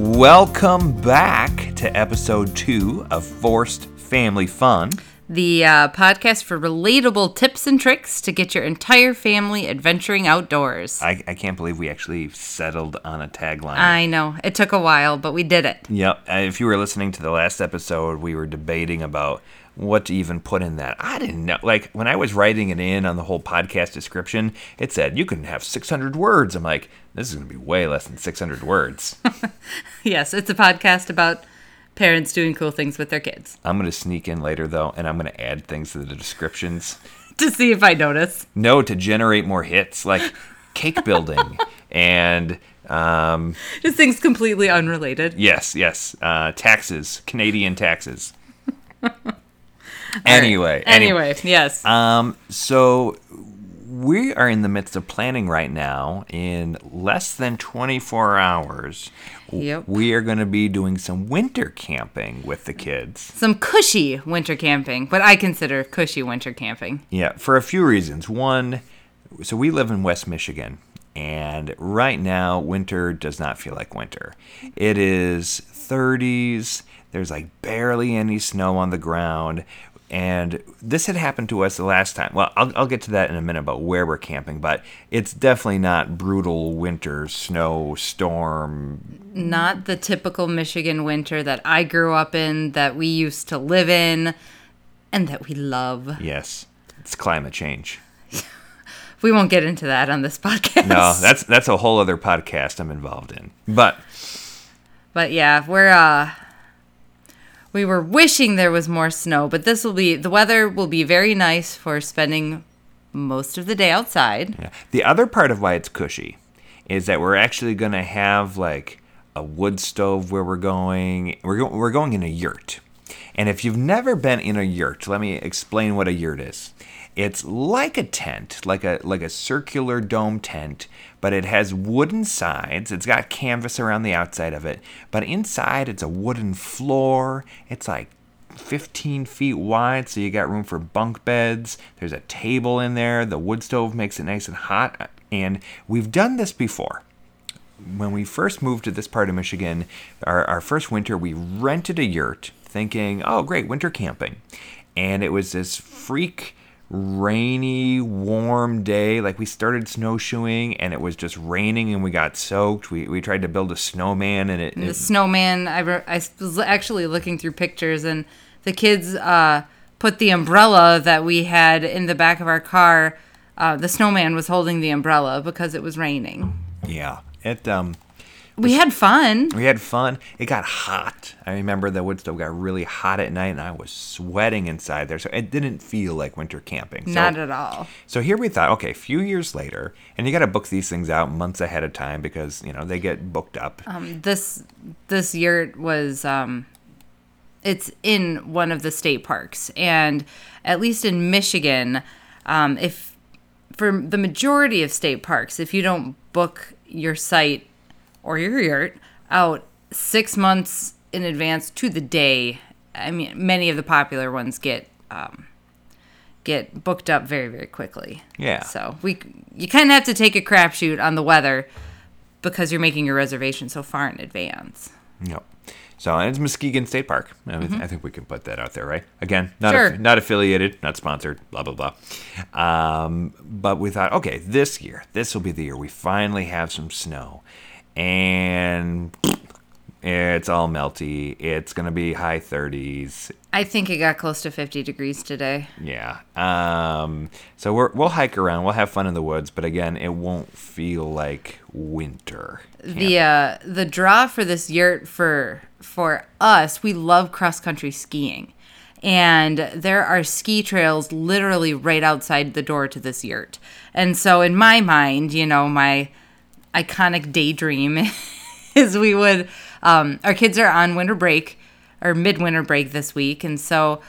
Welcome back to episode two of Forced Family Fun. The uh, podcast for relatable tips and tricks to get your entire family adventuring outdoors. I, I can't believe we actually settled on a tagline. I know. It took a while, but we did it. Yep. Uh, If you were listening to the last episode, we were debating about what to even put in that. I didn't know. Like, when I was writing it in on the whole podcast description, it said you can have 600 words. I'm like, this is going to be way less than 600 words. Yes, it's a podcast about parents doing cool things with their kids I'm going to sneak in later, though, and I'm going to add things to the descriptions. to see if I notice. No, to generate more hits, like cake building and. Um, Just things completely unrelated. Yes, yes. Uh, taxes, Canadian taxes. Anyway, Anyway, yes. Um, so we are in the midst of planning right now. In less than 24 hours, Yep. we are going to be doing some winter camping with the kids. Some cushy winter camping, what I consider cushy winter camping. Yeah, for a few reasons. One, so we live in West Michigan, and right now, winter does not feel like winter. It is 30s, there's like barely any snow on the ground. And this had happened to us the last time. Well, I'll, I'll get to that in a minute about where we're camping, but it's definitely not brutal winter, snow, storm. Not the typical Michigan winter that I grew up in, that we used to live in, and that we love. Yes, it's climate change. We won't get into that on this podcast. No, that's that's a whole other podcast I'm involved in. But But yeah, we're uh we were wishing there was more snow, but this will be the weather will be very nice for spending most of the day outside. Yeah. The other part of why it's cushy is that we're actually going to have like a wood stove where we're going. We're going we're going in a yurt. And if you've never been in a yurt, let me explain what a yurt is. It's like a tent, like a like a circular dome tent, but it has wooden sides. It's got canvas around the outside of it, but inside it's a wooden floor. It's like 15 feet wide, so you got room for bunk beds. There's a table in there. The wood stove makes it nice and hot. And we've done this before. When we first moved to this part of Michigan, our, our first winter, we rented a yurt thinking, oh, great, winter camping. And it was this freak rainy, warm day. Like we started snowshoeing and it was just raining and we got soaked. We, we tried to build a snowman and it, The it snowman, I, re- I was actually looking through pictures and the kids uh put the umbrella that we had in the back of our car. Uh, the snowman was holding the umbrella because it was raining. yeah, it um We had fun. We had fun. It got hot. I remember the wood stove got really hot at night, and I was sweating inside there. So it didn't feel like winter camping. So, Not at all. So here we thought, okay, a few years later, and you got to book these things out months ahead of time because you know they get booked up. Um, this this yurt was um, it's in one of the state parks, and at least in Michigan, um, if for the majority of state parks, if you don't book your site or your yurt out six months in advance to the day, I mean, many of the popular ones get. Um, get booked up very very quickly Yeah. so we you kind of have to take a crapshoot on the weather because you're making your reservation so far in advance. Yep. So and it's Muskegon State Park. I, mean, I think we can put that out there, right? Again, not Mm-hmm. Not affiliated, not sponsored, blah blah blah. Um, but we thought, okay, this year, this will be the year we finally have some snow, and it's all melty. It's gonna be high 30s. I think it got close to 50 degrees today. Yeah. Um, so we're, we'll hike around. We'll have fun in the woods, but again, it won't feel like winter. The uh, the draw for this yurt for for us, we love cross country skiing. And there are ski trails literally right outside the door to this yurt. And so in my mind, you know, my iconic daydream is we would um, our kids are on winter break or midwinter break this week. And so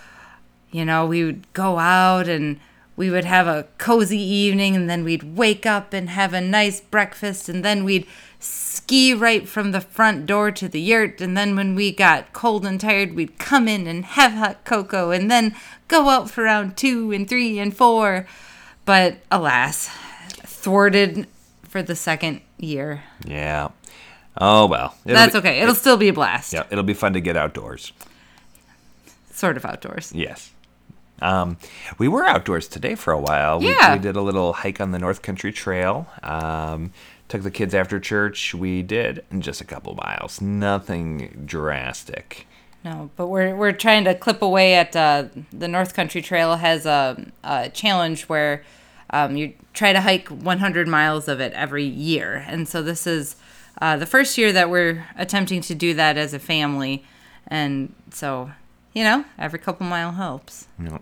you know we would go out and we would have a cozy evening and then we'd wake up and have a nice breakfast and then we'd ski right from the front door to the yurt. And then when we got cold and tired we'd come in and have hot cocoa and then go out for round two and three and four. But alas thwarted for the second year Yeah. Oh well. It'll That's be- okay. It'll still be a blast. Yeah, it'll be fun to get outdoors. Sort of outdoors. Yes. Um, we were outdoors today for a while. We, Yeah. we did a little hike on the North Country Trail. Um, took the kids after church. We did just a couple miles. Nothing drastic. No, but we're we're trying to clip away at uh, the North Country Trail has a, a challenge where um, you try to hike 100 miles of it every year, and so this is uh, the first year that we're attempting to do that as a family, and so you know every couple mile helps. You know,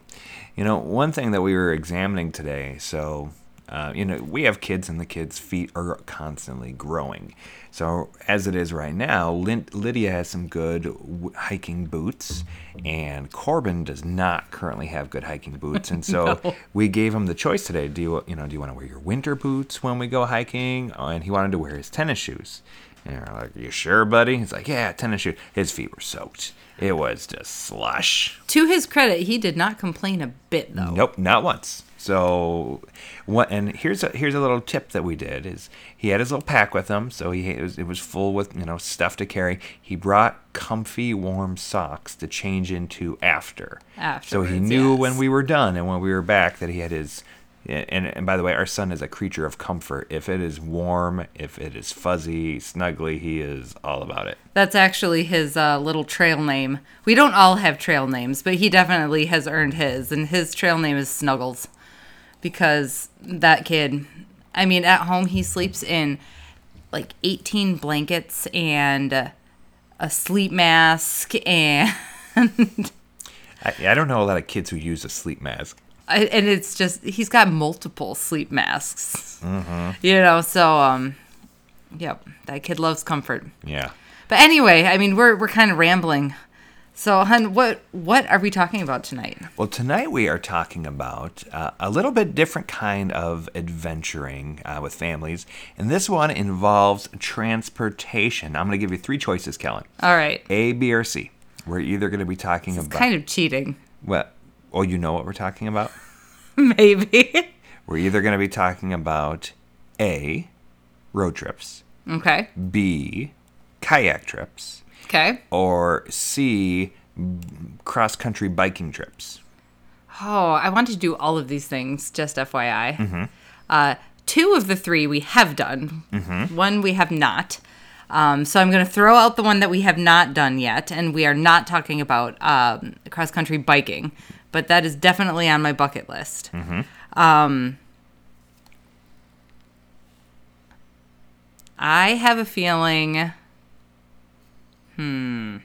you know, one thing that we were examining today. So, uh, you know, we have kids, and the kids' feet are constantly growing. So, as it is right now, Lin- Lydia has some good w- hiking boots, and Corbin does not currently have good hiking boots. And so, No. we gave him the choice today. Do you, you know, do you want to wear your winter boots when we go hiking? Oh, And he wanted to wear his tennis shoes. And we're like, "You sure, buddy?" He's like, "Yeah, tennis shoes." His feet were soaked. It was just slush. To his credit, he did not complain a bit though. Nope, not once. So, what? And here's a here's a little tip that we did is he had his little pack with him, so he it was, it was full with you know stuff to carry. He brought comfy, warm socks to change into after. After. so he knew yes. when we were done and when we were back that he had his. And, and by the way, our son is a creature of comfort. If it is warm, if it is fuzzy, snuggly, he is all about it. That's actually his uh, little trail name. We don't all have trail names, but he definitely has earned his, and his trail name is Snuggles because that kid, I mean, at home he sleeps in like 18 blankets and a sleep mask, and I, I don't know a lot of kids who use a sleep mask. I, and it's just he's got multiple sleep masks, you know. So, um, yep, that kid loves comfort. Yeah. But anyway, I mean, we're we're kind of rambling. So, hun, what what are we talking about tonight? Well, tonight we are talking about uh, a little bit different kind of adventuring uh, with families, and this one involves transportation. I'm going to give you three choices, Kelyn: All right, A, B, or C. We're either going to be talking it's about kind of cheating, what? Oh, you know what we're talking about. maybe. We're either going to be talking about A, road trips, okay, B, kayak trips, okay. or C, cross country biking trips. Oh, I want to do all of these things. Just FYI. Uh, two of the three we have done. One we have not. Um, so I'm going to throw out the one that we have not done yet, and we are not talking about um, cross country biking, but that is definitely on my bucket list. Um, I have a feeling. Hmm.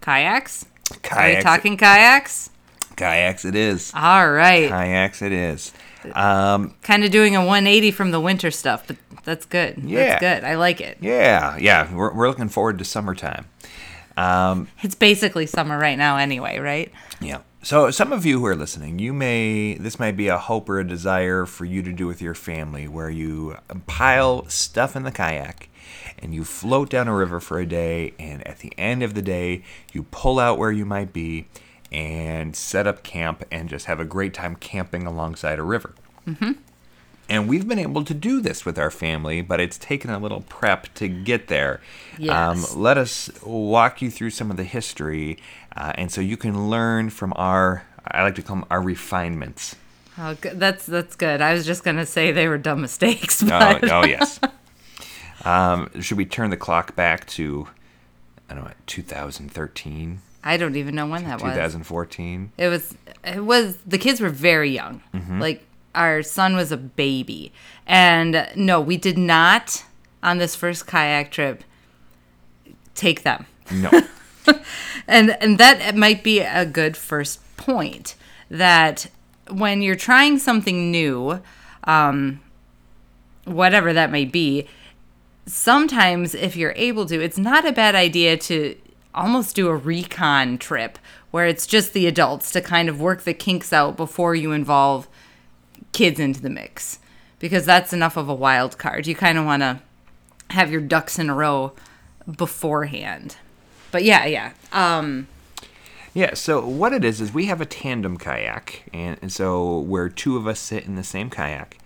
Kayaks? Are we Kayaks, talking kayaks? kayaks it is. All right. Kayaks it is. Um, kind of doing a 180 from the winter stuff, but that's good. Yeah. That's good. I like it. Yeah, yeah, we're, we're looking forward to summertime. Um, It's basically summer right now anyway, right? yeah. So some of you who are listening, you may this might be a hope or a desire for you to do with your family, where you pile stuff in the kayak and you float down a river for a day, and at the end of the day, you pull out where you might be and set up camp and just have a great time camping alongside a river. And we've been able to do this with our family, but it's taken a little prep to get there. Yes. Um, let us walk you through some of the history, uh, and so you can learn from our, I like to call them our refinements. Oh, that's that's good. I was just gonna say they were dumb mistakes, Oh, oh yes. Um, should we turn the clock back to, I don't know, 2013, I don't even know when that was. 2014? It was it was the kids were very young. Mm-hmm. Like our son was a baby. And no, we did not on this first kayak trip take them. No. and and that might be a good first point that when you're trying something new um whatever that may be sometimes if you're able to it's not a bad idea to almost do a recon trip where it's just the adults to kind of work the kinks out before you involve kids into the mix because that's enough of a wild card you kind of want to have your ducks in a row beforehand but yeah yeah um Yeah, so what it is is we have a tandem kayak, and, and so where two of us sit in the same kayak.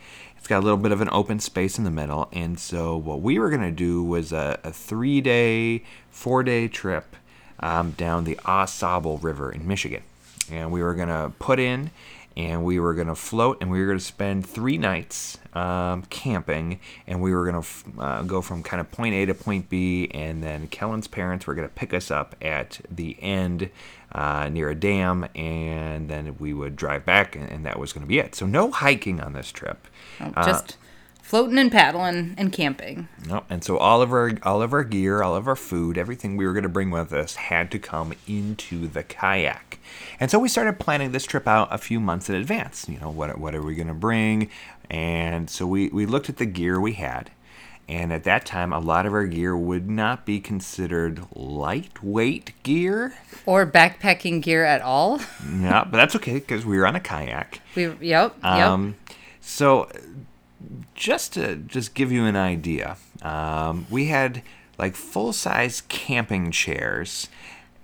It's got a little bit of an open space in the middle. And so what we were going to do was a, a three day, four day trip um, down the Au River in Michigan. And we were going to put in and we were going to float and we were going to spend three nights um, camping and we were going to f- uh, go from kind of point a to point b and then Kelyn's parents were going to pick us up at the end uh, near a dam and then we would drive back and, and that was going to be it so no hiking on this trip Uh, Just floating and paddling and camping. no, and so all of our all of our gear, all of our food, everything we were going to bring with us had to come into the kayak. And so we started planning this trip out a few months in advance. You know, what what are we going to bring? And so we we looked at the gear we had. And at that time, a lot of our gear would not be considered lightweight gear. Or backpacking gear at all. No, but that's okay because we were on a kayak. We yep, yep. Um, so, just to just give you an idea, um, we had like full size camping chairs.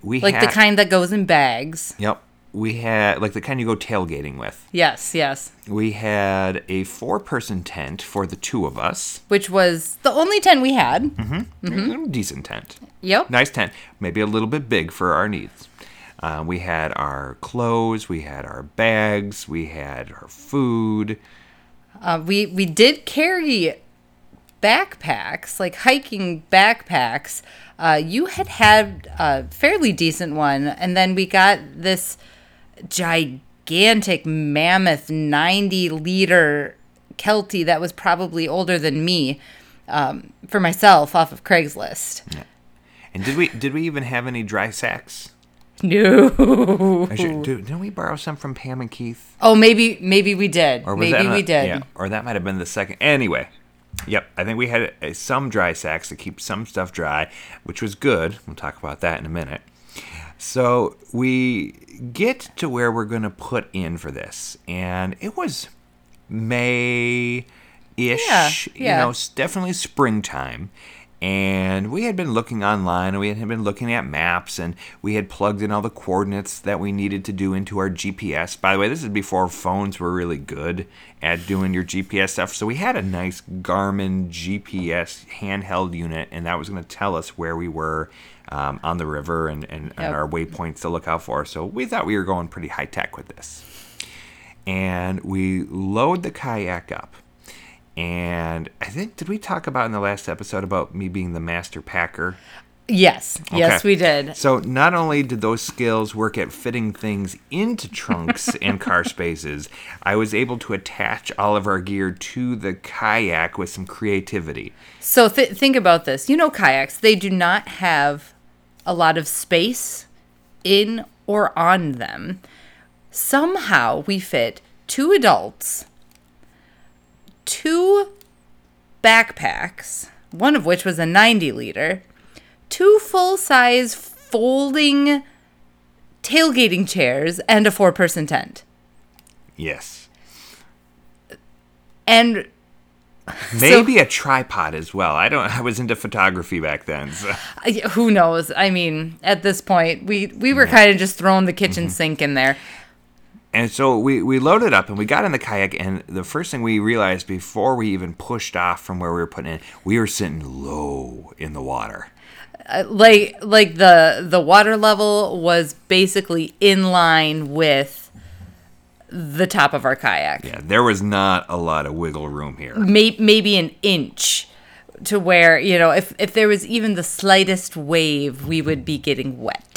We like had, the kind that goes in bags. Yep. We had like the kind you go tailgating with. Yes, yes. We had a four person tent for the two of us. Which was the only tent we had. Mm-hmm. Mm-hmm. Decent tent. Yep. Nice tent. Maybe a little bit big for our needs. Uh, we had our clothes, we had our bags, we had our food. Uh, we we did carry backpacks, like hiking backpacks. Uh, you had had a fairly decent one, and then we got this gigantic mammoth 90 liter Kelty that was probably older than me um, for myself off of Craigslist. And did we did we even have any dry sacks? No. Should, do, didn't we borrow some from Pam and Keith? Oh, maybe maybe we did. Or maybe that we did. Yeah, or that might have been the second. Anyway, yep. I think we had uh, some dry sacks to keep some stuff dry, which was good. We'll talk about that in a minute. So we get to where we're going to put in for this, and it was May ish. Yeah, yeah. You know, definitely springtime. And we had been looking online and we had been looking at maps and we had plugged in all the coordinates that we needed to do into our GPS. By the way, this is before phones were really good at doing your GPS stuff. So we had a nice Garmin GPS handheld unit and that was going to tell us where we were um, on the river and, and, and our waypoints to look out for. So we thought we were going pretty high tech with this and we load the kayak up. And I think did we talk about in the last episode about me being the master packer? Yes. Yes, we did. So not only did those skills work at fitting things into trunks and car spaces, I was able to attach all of our gear to the kayak with some creativity. So th- think about this. You know, kayaks, they do not have a lot of space in or on them. Somehow we fit two adults, two backpacks, one of which was a 90 liter, two full size folding tailgating chairs, and a four person tent. Yes. And Maybe a tripod as well. I don't I was into photography back then. So. Who knows? I mean, at this point, we we were kind of just throwing the kitchen sink in there. And so we, we loaded up and we got in the kayak and the first thing we realized before we even pushed off from where we were putting in, we were sitting low in the water. Uh, like like the the water level was basically in line with the top of our kayak. Yeah, there was not a lot of wiggle room here. May, maybe an inch to where, you know, if if there was even the slightest wave, we would be getting wet.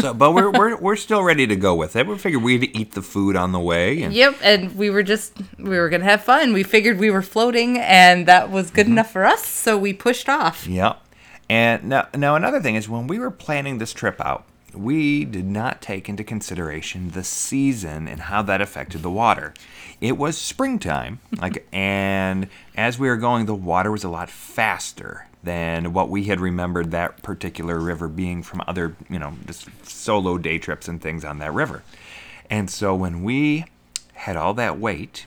So, but we're, we're, we're still ready to go with it. We figured we'd eat the food on the way. And, Yep, and we were just we were gonna have fun. We figured we were floating, and that was good mm-hmm. enough for us, so we pushed off. Yep. And now, now another thing is when we were planning this trip out, we did not take into consideration the season and how that affected the water. It was springtime, like, and as we were going, the water was a lot faster than what we had remembered that particular river being from other, you know, just solo day trips and things on that river. And so when we had all that weight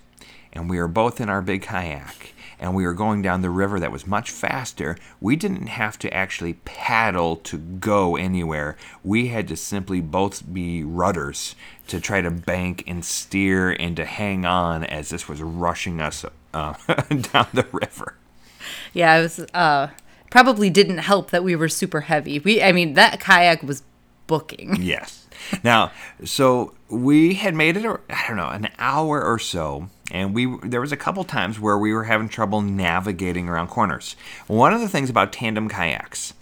and we were both in our big kayak and we were going down the river that was much faster, we didn't have to actually paddle to go anywhere. We had to simply both be rudders to try to bank and steer and to hang on as this was rushing us uh, down the river. Yeah, it was uh probably didn't help that we were super heavy. We I mean that kayak was booking. Yes. Now, so we had made it, I don't know, an hour or so, and we there was a couple times where we were having trouble navigating around corners. One of the things about tandem kayaks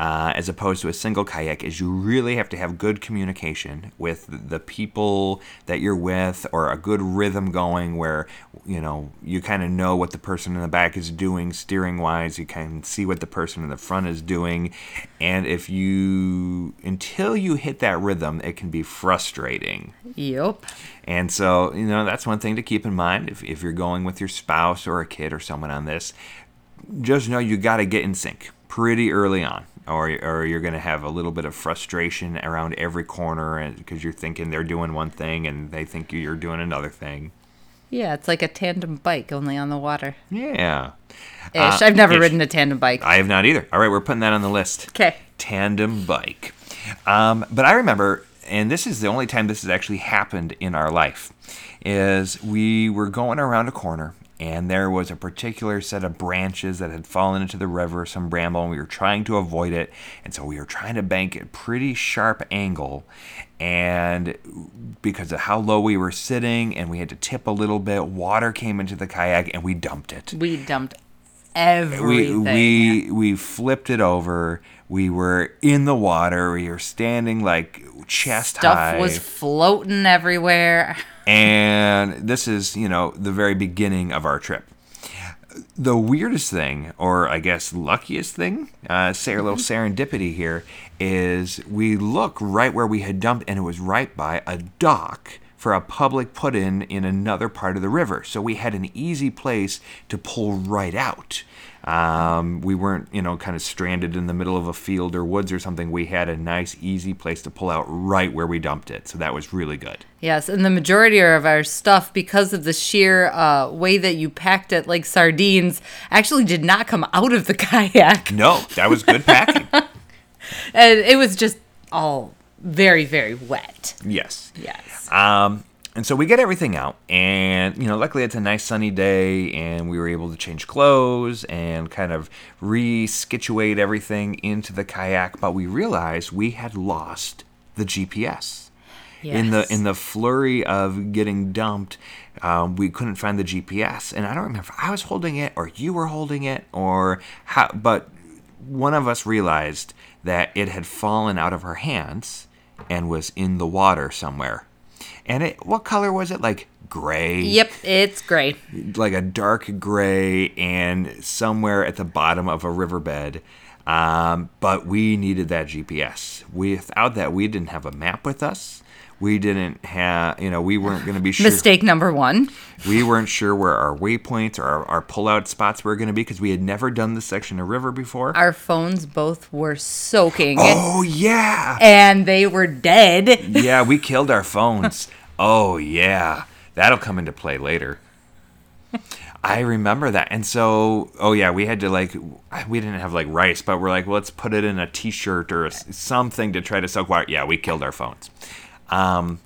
uh, as opposed to a single kayak is you really have to have good communication with the people that you're with or a good rhythm going where you know you kind of know what the person in the back is doing steering wise you can see what the person in the front is doing and if you until you hit that rhythm it can be frustrating Yep. and so, you know, that's one thing to keep in mind if, if you're going with your spouse or a kid or someone on this. Just know you got to get in sync pretty early on, or, or you're going to have a little bit of frustration around every corner because you're thinking they're doing one thing and they think you're doing another thing. Yeah, it's like a tandem bike only on the water. Yeah. Ish. Uh, I've never ish. ridden a tandem bike. I have not either. All right, we're putting that on the list. Okay. tandem bike. Um, but I remember, and this is the only time this has actually happened in our life, is we were going around a corner and there was a particular set of branches that had fallen into the river, some bramble, and we were trying to avoid it. And so we were trying to bank at pretty sharp angle. And because of how low we were sitting and we had to tip a little bit, water came into the kayak and we dumped it We dumped everything. we we flipped it over. We were in the water. We were standing like chest Stuff high. was floating everywhere. and this is you know the very beginning of our trip. The weirdest thing, or I guess luckiest thing, uh, say a little serendipity here, is we look right where we had dumped, and it was right by a dock for a public put in in another part of the river. So we had an easy place to pull right out. Um, we weren't, you know, kind of stranded in the middle of a field or woods or something. We had a nice, easy place to pull out right where we dumped it. So that was really good. Yes, and the majority of our stuff, because of the sheer uh, way that you packed it like sardines, actually did not come out of the kayak. No, that was good packing. And it was just all very, very wet. yes. Yes. Um, and so we get everything out, and you know, luckily it's a nice sunny day, and we were able to change clothes and kind of re-situate everything into the kayak. But we realized we had lost the GPS. Yes. In the in the flurry of getting dumped, um, we couldn't find the GPS, and I don't remember if I was holding it or you were holding it or how. But one of us realized that it had fallen out of our hands and was in the water somewhere. And it, what color was it? Like gray? Yep, it's gray. Like a dark gray and somewhere at the bottom of a riverbed. Um, but we needed that GPS. Without that, we didn't have a map with us. We didn't have, you know, we weren't going to be sure. Mistake number one. We weren't sure where our waypoints or our, our pullout spots were going to be because we had never done this section of river before. Our phones both were soaking oh, yeah. and they were dead. yeah, we killed our phones. oh yeah, that'll come into play later. I remember that, and so oh yeah, we had to like we didn't have like rice, but we're like well, let's put it in a T-shirt or a, something to try to soak water. Yeah, we killed our phones. Um,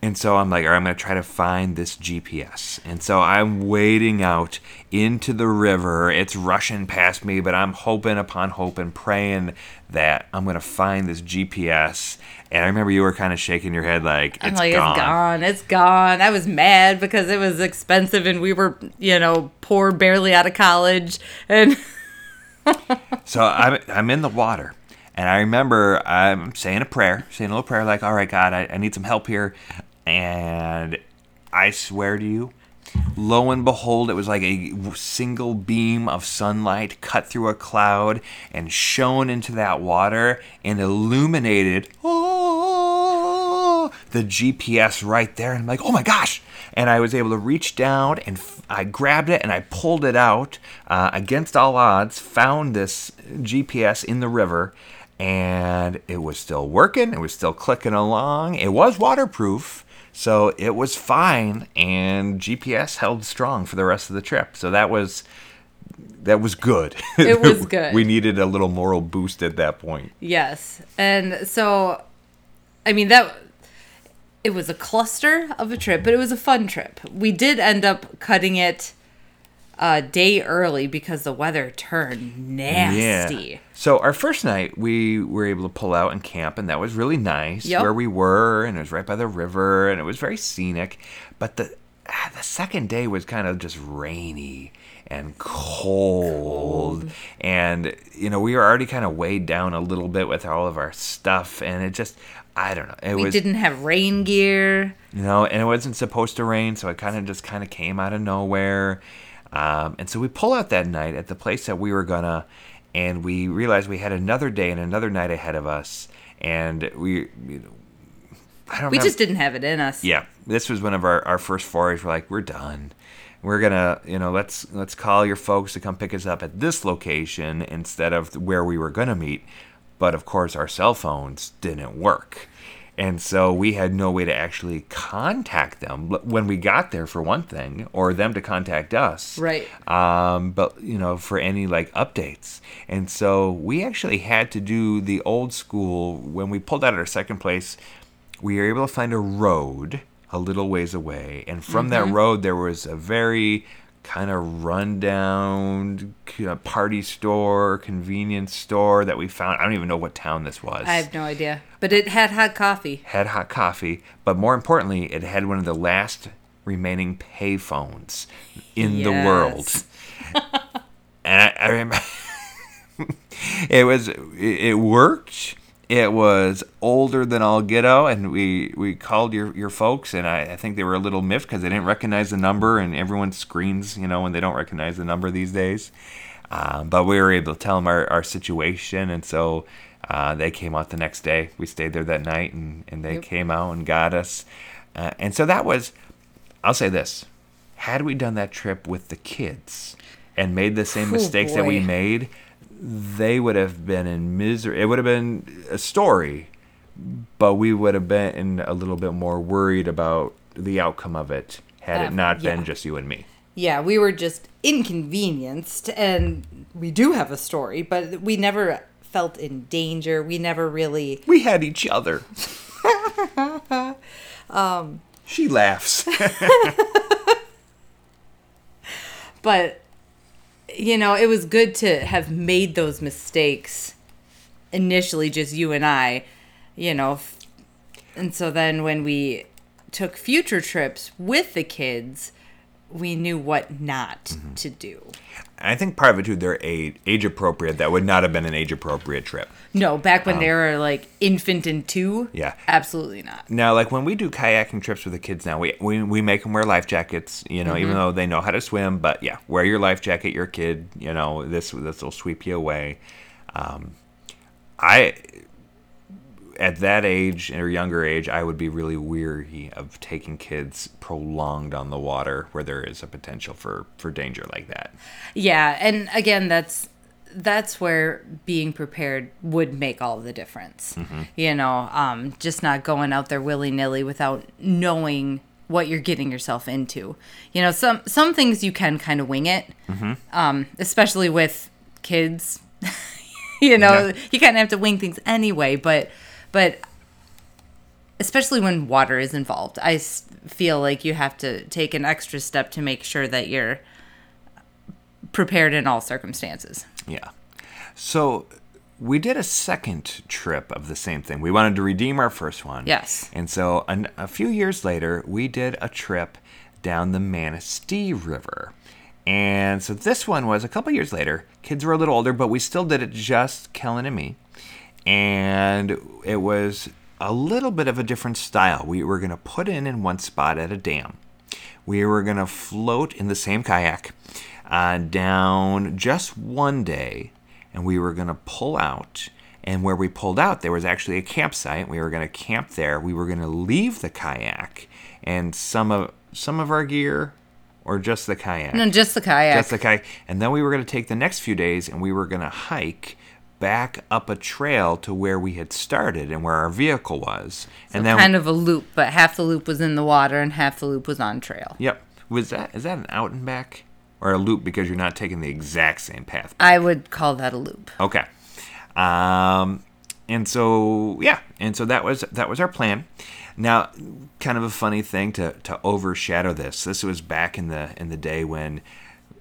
and so I'm like, all right, I'm going to try to find this GPS. And so I'm wading out into the river. It's rushing past me, but I'm hoping upon hope and praying that I'm going to find this GPS. And I remember you were kind of shaking your head like, it's I'm like, gone. it's gone. It's gone. I was mad because it was expensive and we were, you know, poor, barely out of college. And So I'm, I'm in the water. And I remember I'm saying a prayer, saying a little prayer like, all right, God, I, I need some help here. And I swear to you, lo and behold, it was like a single beam of sunlight cut through a cloud and shone into that water and illuminated oh, the GPS right there. And I'm like, oh my gosh. And I was able to reach down and I grabbed it and I pulled it out uh, against all odds, found this GPS in the river. And it was still working. It was still clicking along. It was waterproof. So it was fine, and GPS held strong for the rest of the trip. So that was that was good. It was good. we needed a little moral boost at that point. yes. And so, I mean, that. It was a cluster of a trip, but it was a fun trip. We did end up cutting it a day early because the weather turned nasty. So our first night, we were able to pull out and camp, and that was really nice. Yep. Where we were, and it was right by the river, and it was very scenic. But the ah, the second day was kind of just rainy and cold, and you know we were already kind of weighed down a little bit with all of our stuff, and it just I don't know. It We was didn't have rain gear. you know, and it wasn't supposed to rain, so it kind of just kind of came out of nowhere. Um, and so we pull out that night at the place that we were gonna, and we realized we had another day and another night ahead of us, and we, you know, I don't We know. just didn't have it in us. yeah, this was one of our, our first forays. We're like, we're done. We're gonna, you know, let's let's call your folks to come pick us up at this location instead of where we were gonna meet. But of course, our cell phones didn't work, and so we had no way to actually contact them. When we got there, for one thing, or them to contact us Right. um, but you know for any like updates. And so we actually had to do the old school when we pulled out at our second place we were able to find a road a little ways away. And from that road there was a very kind of rundown uh, party store convenience store that we found. I don't even know what town this was. I have no idea. But it had hot coffee. had hot coffee, but more importantly, it had one of the last remaining payphones in the world. Yes. and I, I remember it was it, worked. It was older than all out, and we, we called your, your folks, and I, I think they were a little miffed because they didn't recognize the number, and everyone screens, you know, when they don't recognize the number these days. Um, but we were able to tell them our, our situation, and so uh, they came out the next day. We stayed there that night, and, and they Yep. came out and got us. Uh, and so that was, I'll say this: had we done that trip with the kids and made the same Oh, mistakes that we made, they would have been in misery. It would have been a story, but we would have been a little bit more worried about the outcome of it had it Um, not been just you and me. Yeah, we were just inconvenienced, and we do have a story, but we never felt in danger. We never really. We had each other. um, she laughs. But, you know, it was good to have made those mistakes initially, just you and I, you know. f- And so then when we took future trips with the kids, we knew what not Mm-hmm. to do. I think part of it too, they're age, age appropriate. That would not have been an age appropriate trip. No, back when they were like infant and two. Um, Yeah. Absolutely not. Now, like when we do kayaking trips with the kids now, we, we, we make them wear life jackets, you know, even though they know how to swim. But yeah, wear your life jacket, your kid, you know, this this will sweep you away. Um, I, at that age or younger age, I would be really weary of taking kids prolonged on the water where there is a potential for, for danger like that. Yeah, and again, that's that's where being prepared would make all the difference. You know, um, just not going out there willy nilly without knowing what you're getting yourself into. You know, some some things you can kind of wing it, um, especially with kids. you know, Yeah. you kind of have to wing things anyway, but but especially when water is involved, I feel like you have to take an extra step to make sure that you're prepared in all circumstances. Yeah. So we did a second trip of the same thing. We wanted to redeem our first one. Yes. And so an, a few years later, we did a trip down the Manistee River. And so this one was a couple years later. Kids were a little older, but we still did it just Kelyn and me. And it was a little bit of a different style. We were going to put in in one spot at a dam. We were going to float in the same kayak uh, down just one day, and we were going to pull out. And where we pulled out, there was actually a campsite. We were going to camp there. We were going to leave the kayak and some of some of our gear, or just the kayak. No, just the kayak. Just the kayak. And then we were going to take the next few days and we were going to hike back up a trail to where we had started and where our vehicle was. and then kind of a loop, but half the loop was in the water and half the loop was on trail. Yep. Was that is that an out and back or a loop because you're not taking the exact same path? I would call that a loop. Okay. Um, and so yeah, and so that was that was our plan. Now, kind of a funny thing to to overshadow this. This was back in the in the day when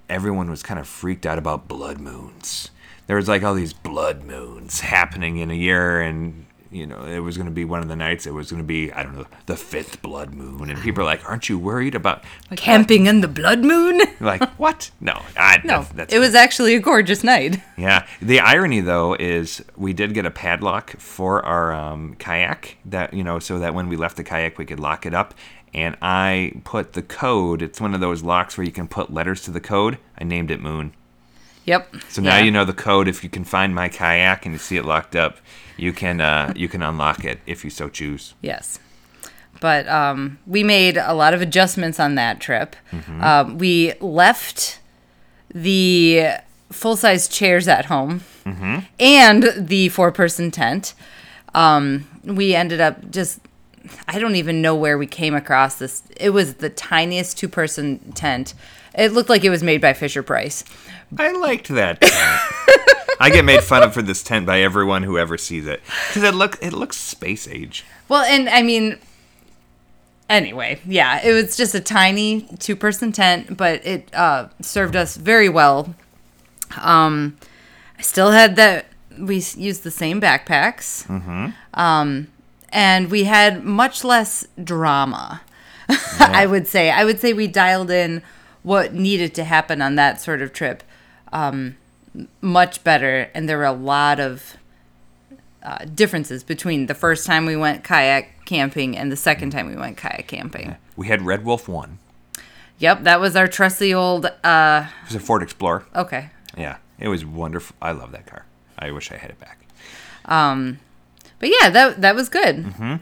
everyone was kind of freaked out about blood moons. There was like all these blood moons happening in a year, and you know it was going to be one of the nights. It was going to be I don't know the fifth blood moon, and people are like, "Aren't you worried about like, Camping in the blood moon? Like what? No, I, No, that's, that's it was actually a gorgeous night. yeah. The irony, though, is we did get a padlock for our um, kayak that you know, so that when we left the kayak, we could lock it up. And I put the code. It's one of those locks where you can put letters to the code. I named it Moon. Yep. So now Yeah. you know the code. If you can find my kayak and you see it locked up, you can uh, you can unlock it if you so choose. Yes. But um, we made a lot of adjustments on that trip. Um, we left the full size chairs at home and the four person tent. Um, we ended up just, I don't even know where we came across this. It was the tiniest two person tent. It looked like it was made by Fisher Price. I liked that. I get made fun of for this tent by everyone who ever sees it because it look it looks space age. Well, and I mean, anyway, yeah, it was just a tiny two person tent, but it uh, served us very well. Um, I still had that, we used the same backpacks. Mm-hmm. Um, and we had much less drama, I would say. I would say we dialed in what needed to happen on that sort of trip um, much better. And there were a lot of uh, differences between the first time we went kayak camping and the second time we went kayak camping. We had Red Wolf One. Yep, that was our trusty old. Uh, It was a Ford Explorer. okay, Yeah, it was wonderful. I love that car. I wish I had it back. Um, but yeah, that that was good. Mm-hmm.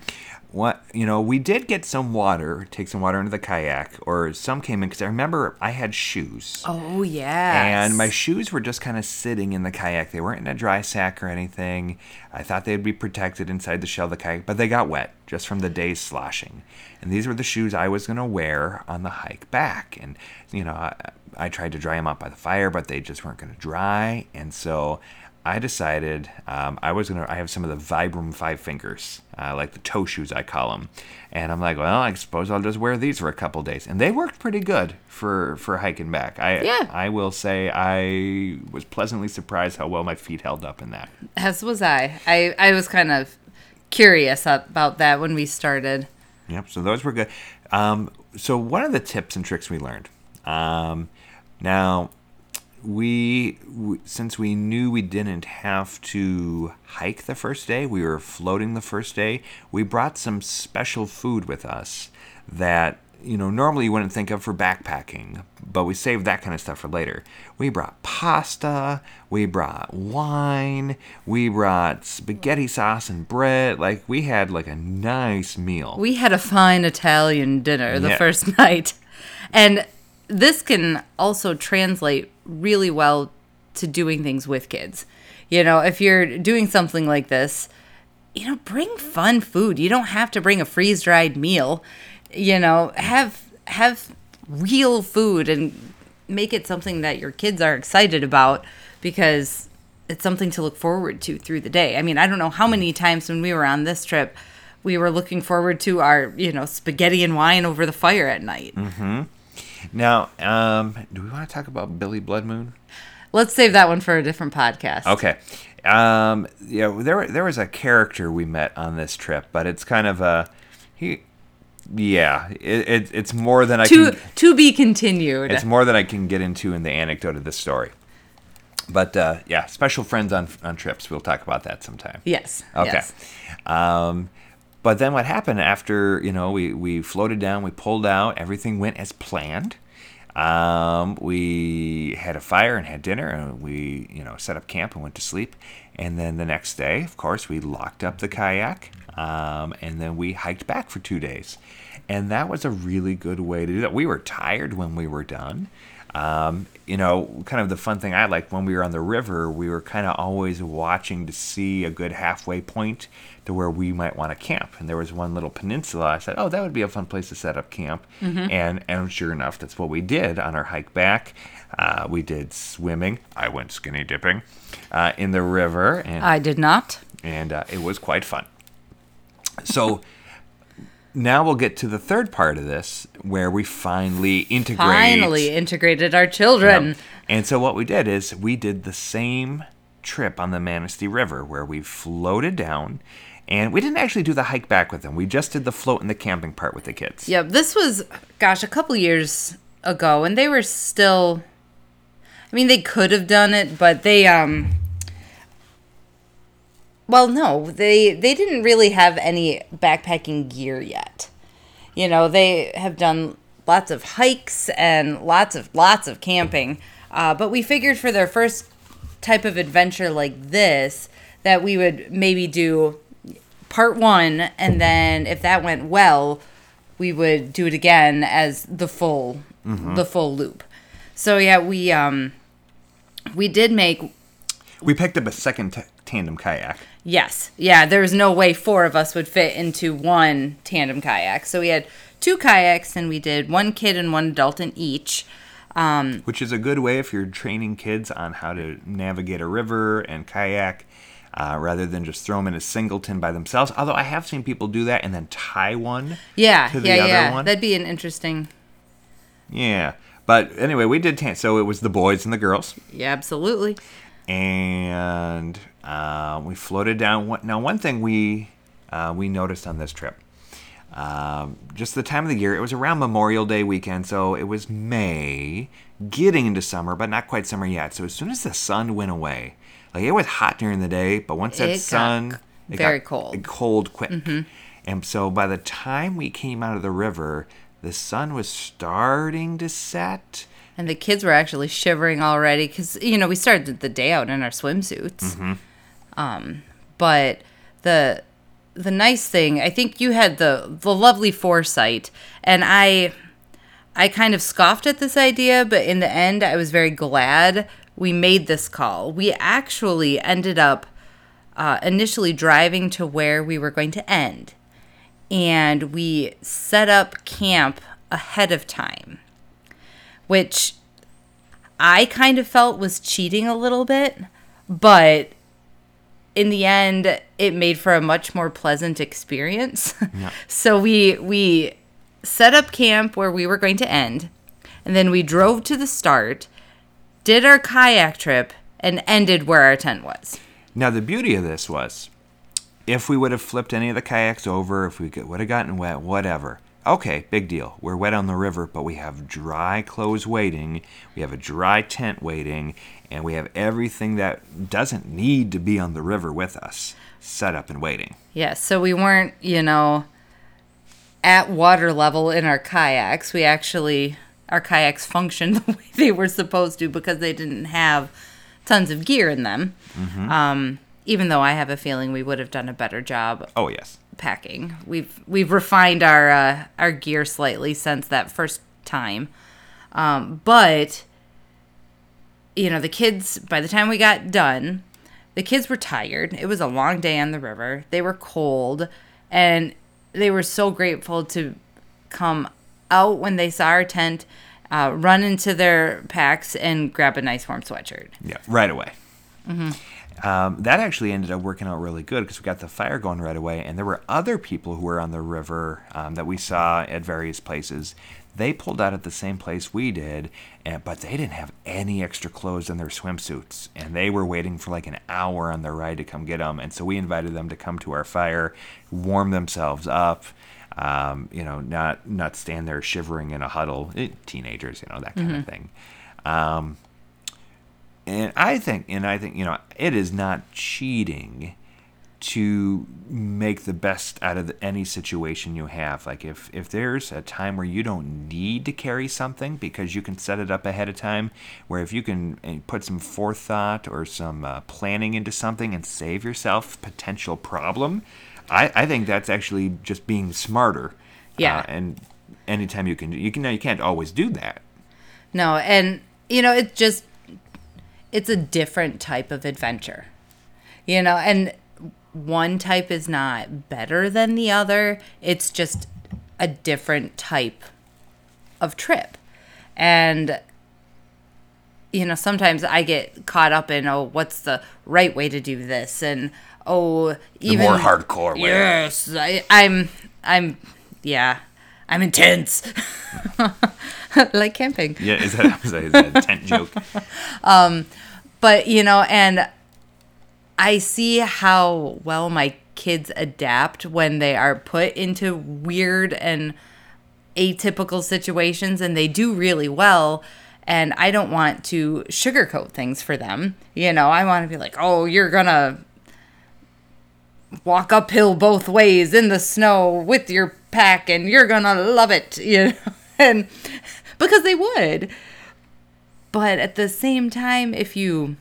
What you know, we did get some water, take some water into the kayak, or some came in because I remember I had shoes. Oh yeah, And my shoes were just kind of sitting in the kayak. They weren't in a dry sack or anything. I thought they'd be protected inside the shell of the kayak, but they got wet just from the day's sloshing. And these were the shoes I was going to wear on the hike back. And, you know, I, I tried to dry them up by the fire, but they just weren't going to dry. And so I decided um, I was going to, I have some of the Vibram Five Fingers, uh, like the toe shoes, I call them. And I'm like, well, I suppose I'll just wear these for a couple days. And they worked pretty good for, for hiking back. I, Yeah. I will say I was pleasantly surprised how well my feet held up in that. as was I. I I was kind of curious about that when we started. Yep. So those were good. Um, so one of the tips and tricks we learned. Um, now, we, since we knew we didn't have to hike the first day, we were floating the first day. We brought some special food with us that you know normally you wouldn't think of for backpacking, but we saved that kind of stuff for later. We brought pasta, we brought wine, we brought spaghetti sauce and bread. Like we had like a nice meal. We had a fine Italian dinner the Yeah. first night. And this can also translate really well to doing things with kids. You know, if you're doing something like this, you know, bring fun food. You don't have to bring a freeze-dried meal. You know, have have real food and make it something that your kids are excited about because it's something to look forward to through the day. I mean, I don't know how many times when we were on this trip we were looking forward to our, you know, spaghetti and wine over the fire at night. Mm-hmm. Now, um, do we want to talk about Billy Blood Moon? Let's save that one for a different podcast. Okay. Um, yeah, there there was a character we met on this trip, but it's kind of a he. Yeah, it, it it's more than I To can. to be continued. It's more than I can get into in the anecdote of this story. But uh, yeah, special friends on on trips. We'll talk about that sometime. yes. Okay. yes. Um, but then what happened after you know we we floated down, we pulled out, everything went as planned. Um, we had a fire and had dinner, and we you know set up camp and went to sleep. And then the next day, of course, we locked up the kayak, um, and then we hiked back for two days. And that was a really good way to do that. We were tired when we were done. Um, you know, kind of the fun thing I liked when we were on the river, we were kind of always watching to see a good halfway point to where we might want to camp. And there was one little peninsula. I said, "Oh, that would be a fun place to set up camp." And and sure enough, that's what we did on our hike back. Uh, we did swimming. I went skinny dipping uh, in the river, and I did not. and uh, it was quite fun. So, now we'll get to the third part of this where we finally integrate. Finally integrated our children. Yep. And so what we did is we did the same trip on the Manistee River where we floated down and we didn't actually do the hike back with them. We just did the float and the camping part with the kids. Yep, this was gosh, a couple years ago and they were still I mean they could have done it, but they um well, no, they they didn't really have any backpacking gear yet. You know, they have done lots of hikes and lots of lots of camping. Uh, but we figured for their first type of adventure like this that we would maybe do part one, and then if that went well, we would do it again as the full the full loop. So yeah, we um we did make We picked up a second t- tandem kayak. Yes. Yeah, there was no way four of us would fit into one tandem kayak. So we had two kayaks and we did one kid and one adult in each. Um, which is a good way if you're training kids on how to navigate a river and kayak uh, rather than just throw them in a singleton by themselves. Although I have seen people do that and then tie one yeah, to the yeah, other yeah. one. That'd be an interesting. Yeah. But anyway, we did tan- so it was the boys and the girls, Yeah, absolutely. and uh, we floated down. One- Now, one thing we uh, we noticed on this trip, um, just the time of the year, it was around Memorial Day weekend, so it was May, getting into summer, but not quite summer yet. So as soon as the sun went away, like it was hot during the day, but once that It got sun, it very got cold. Mm-hmm. cold quick. And so by the time we came out of the river, the sun was starting to set. And the kids were actually shivering already because you know we started the day out in our swimsuits. Um, but the the nice thing, I think you had the the lovely foresight, and I I kind of scoffed at this idea, but in the end, I was very glad we made this call. We actually ended up uh, initially driving to where we were going to end, and we set up camp ahead of time, which I kind of felt was cheating a little bit, but in the end, it made for a much more pleasant experience. so we we set up camp where we were going to end, and then we drove to the start, did our kayak trip, and ended where our tent was. Now the beauty of this was, if we would have flipped any of the kayaks over, if we could, would have gotten wet, whatever. Okay, big deal. We're wet on the river, but we have dry clothes waiting. We have a dry tent waiting, and we have everything that doesn't need to be on the river with us set up and waiting. Yes, so we weren't, you know, at water level in our kayaks. We actually, our kayaks functioned the way they were supposed to because they didn't have tons of gear in them. Um, even though I have a feeling we would have done a better job Oh yes. packing. We've we've refined our uh, our gear slightly since that first time, um, but you know the kids. By the time we got done, the kids were tired. It was a long day on the river. They were cold, and they were so grateful to come out when they saw our tent, uh, run into their packs, and grab a nice warm sweatshirt. Yeah, right away. Um, that actually ended up working out really good because we got the fire going right away, and there were other people who were on the river um, that we saw at various places. They pulled out at the same place we did, and, but they didn't have any extra clothes in their swimsuits, and they were waiting for like an hour on their ride to come get them. And so we invited them to come to our fire, warm themselves up. Um, you know, not not stand there shivering in a huddle. Eh, teenagers, you know, that kind of thing. Um, and I think, and I think, you know, it is not cheating to make the best out of any situation you have. Like if if there's a time where you don't need to carry something because you can set it up ahead of time, where if you can uh, put some forethought or some uh, planning into something and save yourself potential problem, I, I think that's actually just being smarter. Yeah. Uh, and anytime you can, you can, you can't always do that. No, and you know, it's just it's a different type of adventure. You know, and one type is not better than the other. It's just a different type of trip. And you know, sometimes I get caught up in oh, what's the right way to do this and oh, The even more hardcore way. Yes, I, I'm I'm yeah, I'm intense. like camping. Yeah, is that, is that, is that a tent joke? Um, but, you know, and I see how well my kids adapt when they are put into weird and atypical situations and they do really well. And I don't want to sugarcoat things for them. You know, I want to be like, oh, you're going to walk uphill both ways in the snow with your pack and you're going to love it. You know, and because they would. But at the same time, if you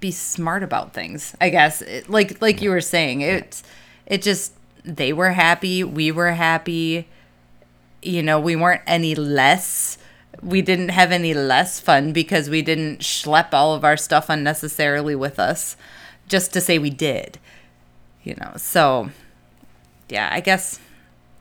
be smart about things, I guess, it, like like you were saying, it it just they were happy, we were happy. You know, we weren't any less. We didn't have any less fun because we didn't schlep all of our stuff unnecessarily with us, just to say we did. You know, so yeah, I guess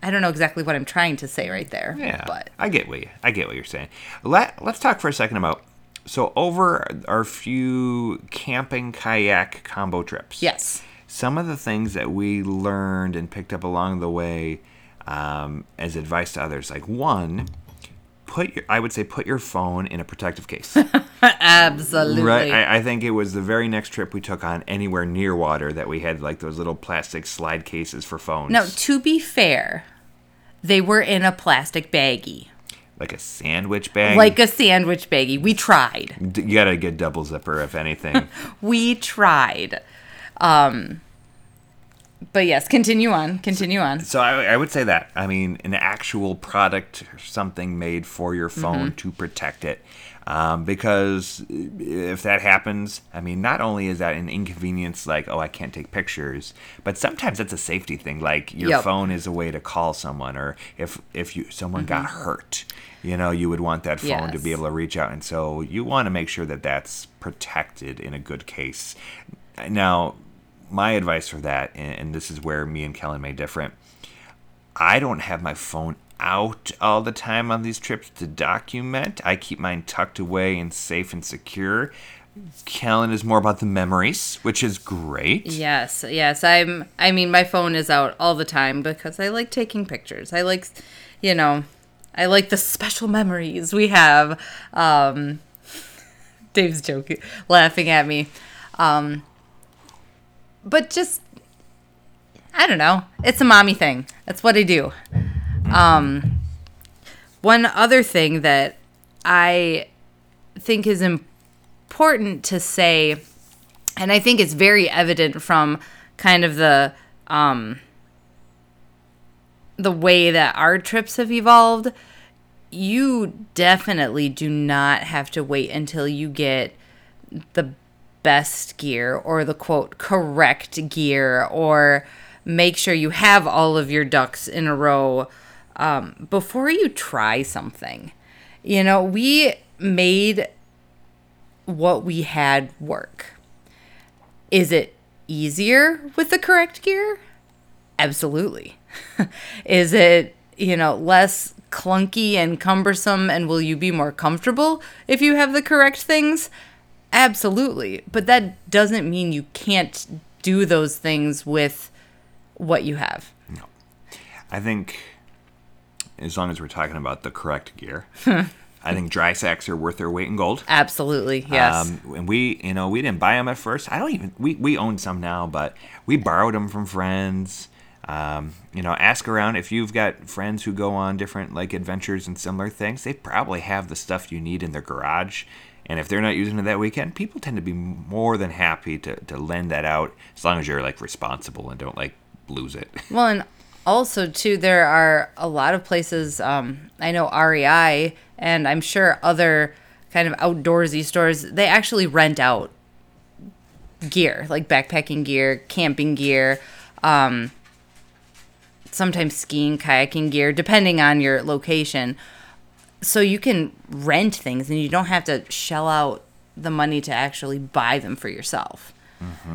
I don't know exactly what I'm trying to say right there. Yeah, but I get what you, I get what you're saying. Let Let's talk for a second about so over our few camping kayak combo trips. yes, some of the things that we learned and picked up along the way um, as advice to others. Like one, put your I would say put your phone in a protective case. absolutely. Right. I, I think it was the very next trip we took on anywhere near water that we had like those little plastic slide cases for phones. Now, to be fair, they were in a plastic baggie, Like a sandwich bag. like a sandwich baggie. We tried. D- you gotta get double zipper if anything. We tried. Um, but yes, continue on. Continue on. so I, I would say that. I mean, an actual product, something made for your phone to protect it. Um, because if that happens, I mean, not only is that an inconvenience, like, oh, I can't take pictures, but sometimes it's a safety thing. Like, your Yep. phone is a way to call someone, or if, if you someone got hurt, you know, you would want that phone to be able to reach out. And so you want to make sure that that's protected in a good case. Now, my advice for that, and this is where me and Kelyn may differ. I don't have my phone out all the time on these trips to document. I keep mine tucked away and safe and secure. Kelyn is more about the memories, which is great. Yes, yes. I'm. I mean, my phone is out all the time because I like taking pictures. I like, you know, I like the special memories we have. Um, Dave's joking, laughing at me. Um, but just, I don't know. It's a mommy thing. That's what I do. Um, one other thing that I think is important to say and I think it's very evident from kind of the um, the way that our trips have evolved. You definitely do not have to wait until you get the best gear or the quote correct gear or make sure you have all of your ducks in a row um, before you try something. You know, we made what we had work. Is it easier with the correct gear? Absolutely. Is it, you know, less clunky and cumbersome and will you be more comfortable if you have the correct things? Absolutely. But that doesn't mean you can't do those things with what you have. No. I think as long as we're talking about the correct gear, I think dry sacks are worth their weight in gold. Absolutely. Yes. Um, and we, you know, we didn't buy them at first. I don't even. We we own some now, but we borrowed them from friends. Um, you know, ask around if you've got friends who go on different like adventures and similar things. They probably have the stuff you need in their garage. And if they're not using it that weekend, people tend to be more than happy to, to lend that out as long as you're like responsible and don't like lose it. Well, and also too, there are a lot of places. Um, I know REI, and I'm sure other kind of outdoorsy stores. They actually rent out gear, like backpacking gear, camping gear, um, sometimes skiing, kayaking gear, depending on your location. So you can rent things, and you don't have to shell out the money to actually buy them for yourself.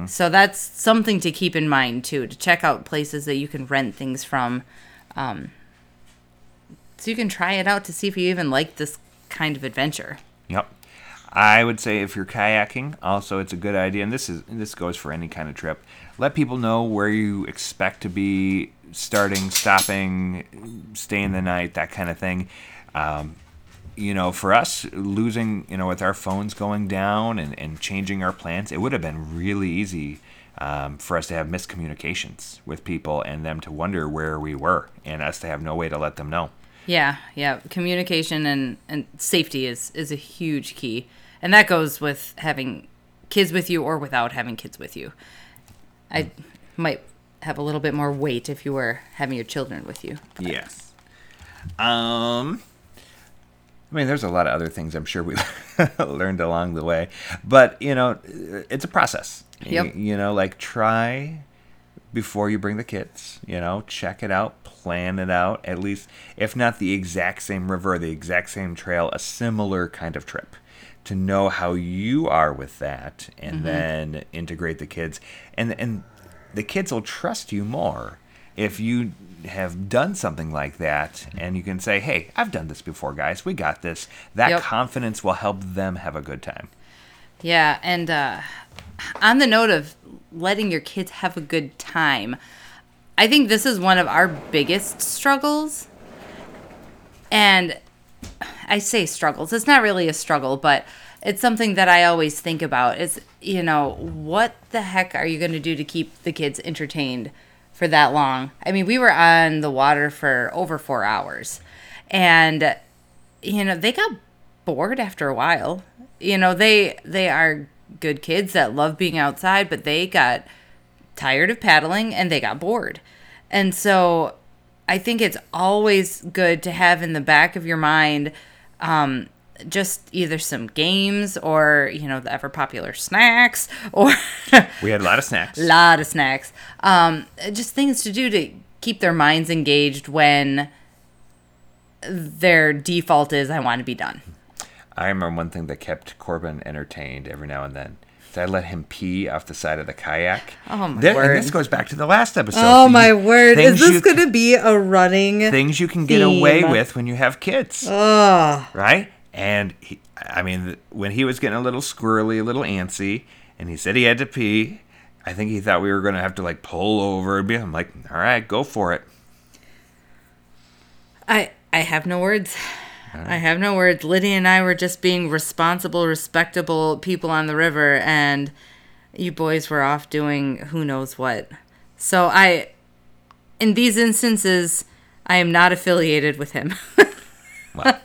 So that's something to keep in mind too. To check out places that you can rent things from, um, so you can try it out to see if you even like this kind of adventure. Yep. I would say if you're kayaking, also it's a good idea, and this is this goes for any kind of trip. Let people know where you expect to be starting, stopping, staying the night, that kind of thing. Um, you know, for us losing, you know, with our phones going down and, and changing our plans, it would have been really easy um, for us to have miscommunications with people and them to wonder where we were and us to have no way to let them know. Yeah, yeah. Communication and, and safety is, is a huge key. And that goes with having kids with you or without having kids with you. I might have a little bit more weight if you were having your children with you. Yes. Um, I mean, there's a lot of other things I'm sure we learned along the way, but you know, it's a process. Yep. You, you know, like try before you bring the kids. You know, check it out, plan it out. At least, if not the exact same river, the exact same trail, a similar kind of trip to know how you are with that, and mm-hmm. then integrate the kids, and and the kids will trust you more if you have done something like that and you can say, hey, I've done this before, guys. We got this. That Yep. confidence will help them have a good time. Yeah, and uh, on the note of letting your kids have a good time, I think this is one of our biggest struggles. And I say struggles. It's not really a struggle, but it's something that I always think about. Is you know what the heck are you going to do to keep the kids entertained for that long? I mean, we were on the water for over four hours, and you know they got bored after a while. You know they they are good kids that love being outside, but they got tired of paddling and they got bored. And so I think it's always good to have in the back of your mind um, just either some games or, you know, the ever popular snacks or We had a lot of snacks. a lot of snacks. Um, just things to do to keep their minds engaged when their default is, I want to be done. I remember one thing that kept Corbin entertained every now and then. I let him pee off the side of the kayak. Oh, my word. And this goes back to the last episode. Oh my word! Is this going to be a running? things you can get away with when you have kids? Ugh. right? And he, I mean, when he was getting a little squirrely, a little antsy, and he said he had to pee, I think he thought we were going to have to like pull over and be. I'm like, all right, go for it. I I have no words. I have no words. Lydia and I were just being responsible, respectable people on the river, and you boys were off doing who knows what. So I, in these instances, I am not affiliated with him. Well,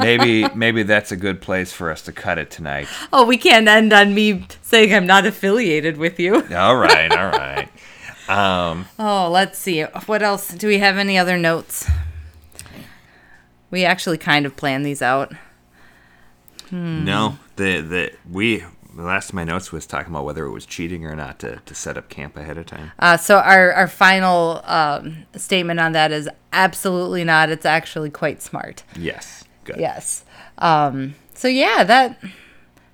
maybe maybe that's a good place for us to cut it tonight. oh, we can't end on me saying I'm not affiliated with you. All right, all right. Um, Oh, let's see. What else? Do we have any other notes? We actually kind of planned these out. No, the the we the last of my notes was talking about whether it was cheating or not to, to set up camp ahead of time. Uh, so our, our final um, statement on that is absolutely not. It's actually quite smart. Yes, good. Yes. Um, so yeah, that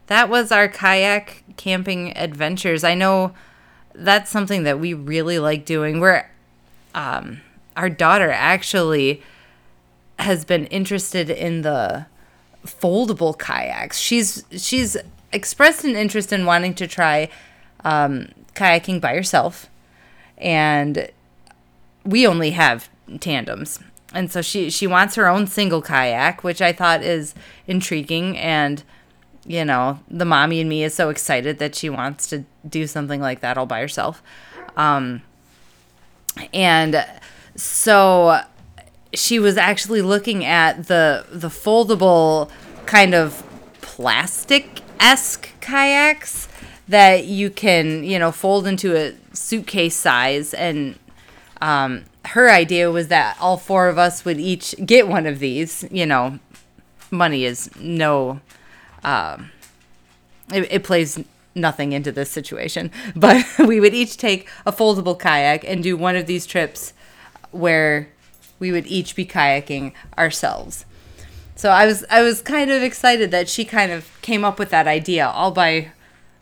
that was our kayak camping adventures. I know that's something that we really like doing. We're um, our daughter actually has been interested in the foldable kayaks. She's she's expressed an interest in wanting to try um, kayaking by herself, and we only have tandems, and so she she wants her own single kayak, which I thought is intriguing and. You know, the mommy in me is so excited that she wants to do something like that all by herself. Um, and so she was actually looking at the the foldable kind of plastic esque kayaks that you can you know fold into a suitcase size and um, her idea was that all four of us would each get one of these you know money is no um, it, it plays nothing into this situation but we would each take a foldable kayak and do one of these trips where we would each be kayaking ourselves. So i was i was kind of excited that she kind of came up with that idea all by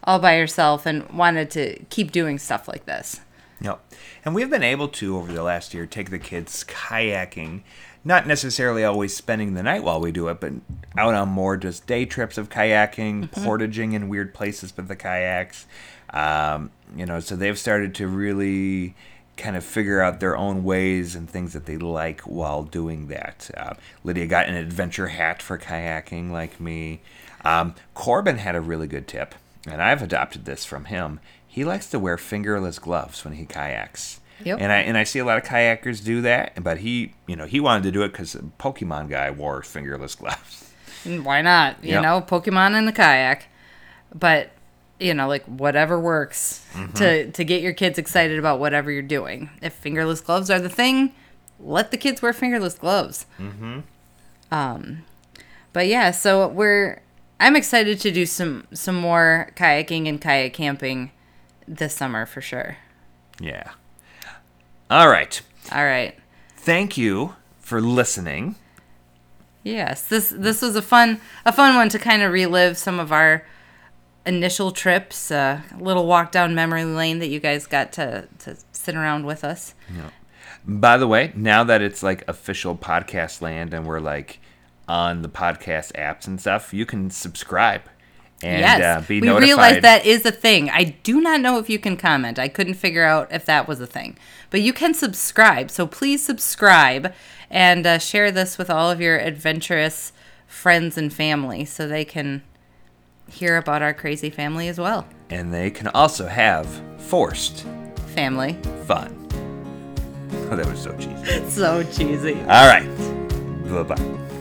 all by herself and wanted to keep doing stuff like this Yep. And we've been able to over the last year take the kids kayaking not necessarily always spending the night while we do it, but out on more just day trips of kayaking, portaging in weird places with the kayaks. Um, you know, so they've started to really kind of figure out their own ways and things that they like while doing that. Uh, Lydia got an adventure hat for kayaking, like me. Um, Corbin had a really good tip, and I've adopted this from him. He likes to wear fingerless gloves when he kayaks. Yep. And I and I see a lot of kayakers do that, but he, you know, he wanted to do it because the Pokemon guy wore fingerless gloves. Why not? You Yep. know, Pokemon in the kayak. But you know, like whatever works Mm-hmm. to to get your kids excited about whatever you're doing. If fingerless gloves are the thing, let the kids wear fingerless gloves. Mm-hmm. Um, but yeah, so we're I'm excited to do some some more kayaking and kayak camping this summer for sure. Yeah. All right. All right. Thank you for listening. Yes, this this was a fun a fun one to kind of relive some of our initial trips. A little walk down memory lane that you guys got to to sit around with us. Yeah. By the way, now that it's like official podcast land and we're like on the podcast apps and stuff, you can subscribe and yes, uh, be we notified. realize that is a thing. I do not know if you can comment. I couldn't figure out if that was a thing, but you can subscribe. So please subscribe and uh, share this with all of your adventurous friends and family, so they can hear about our crazy family as well. and they can also have forced Family, fun. Oh, that was so cheesy. so cheesy. All right. Bye bye.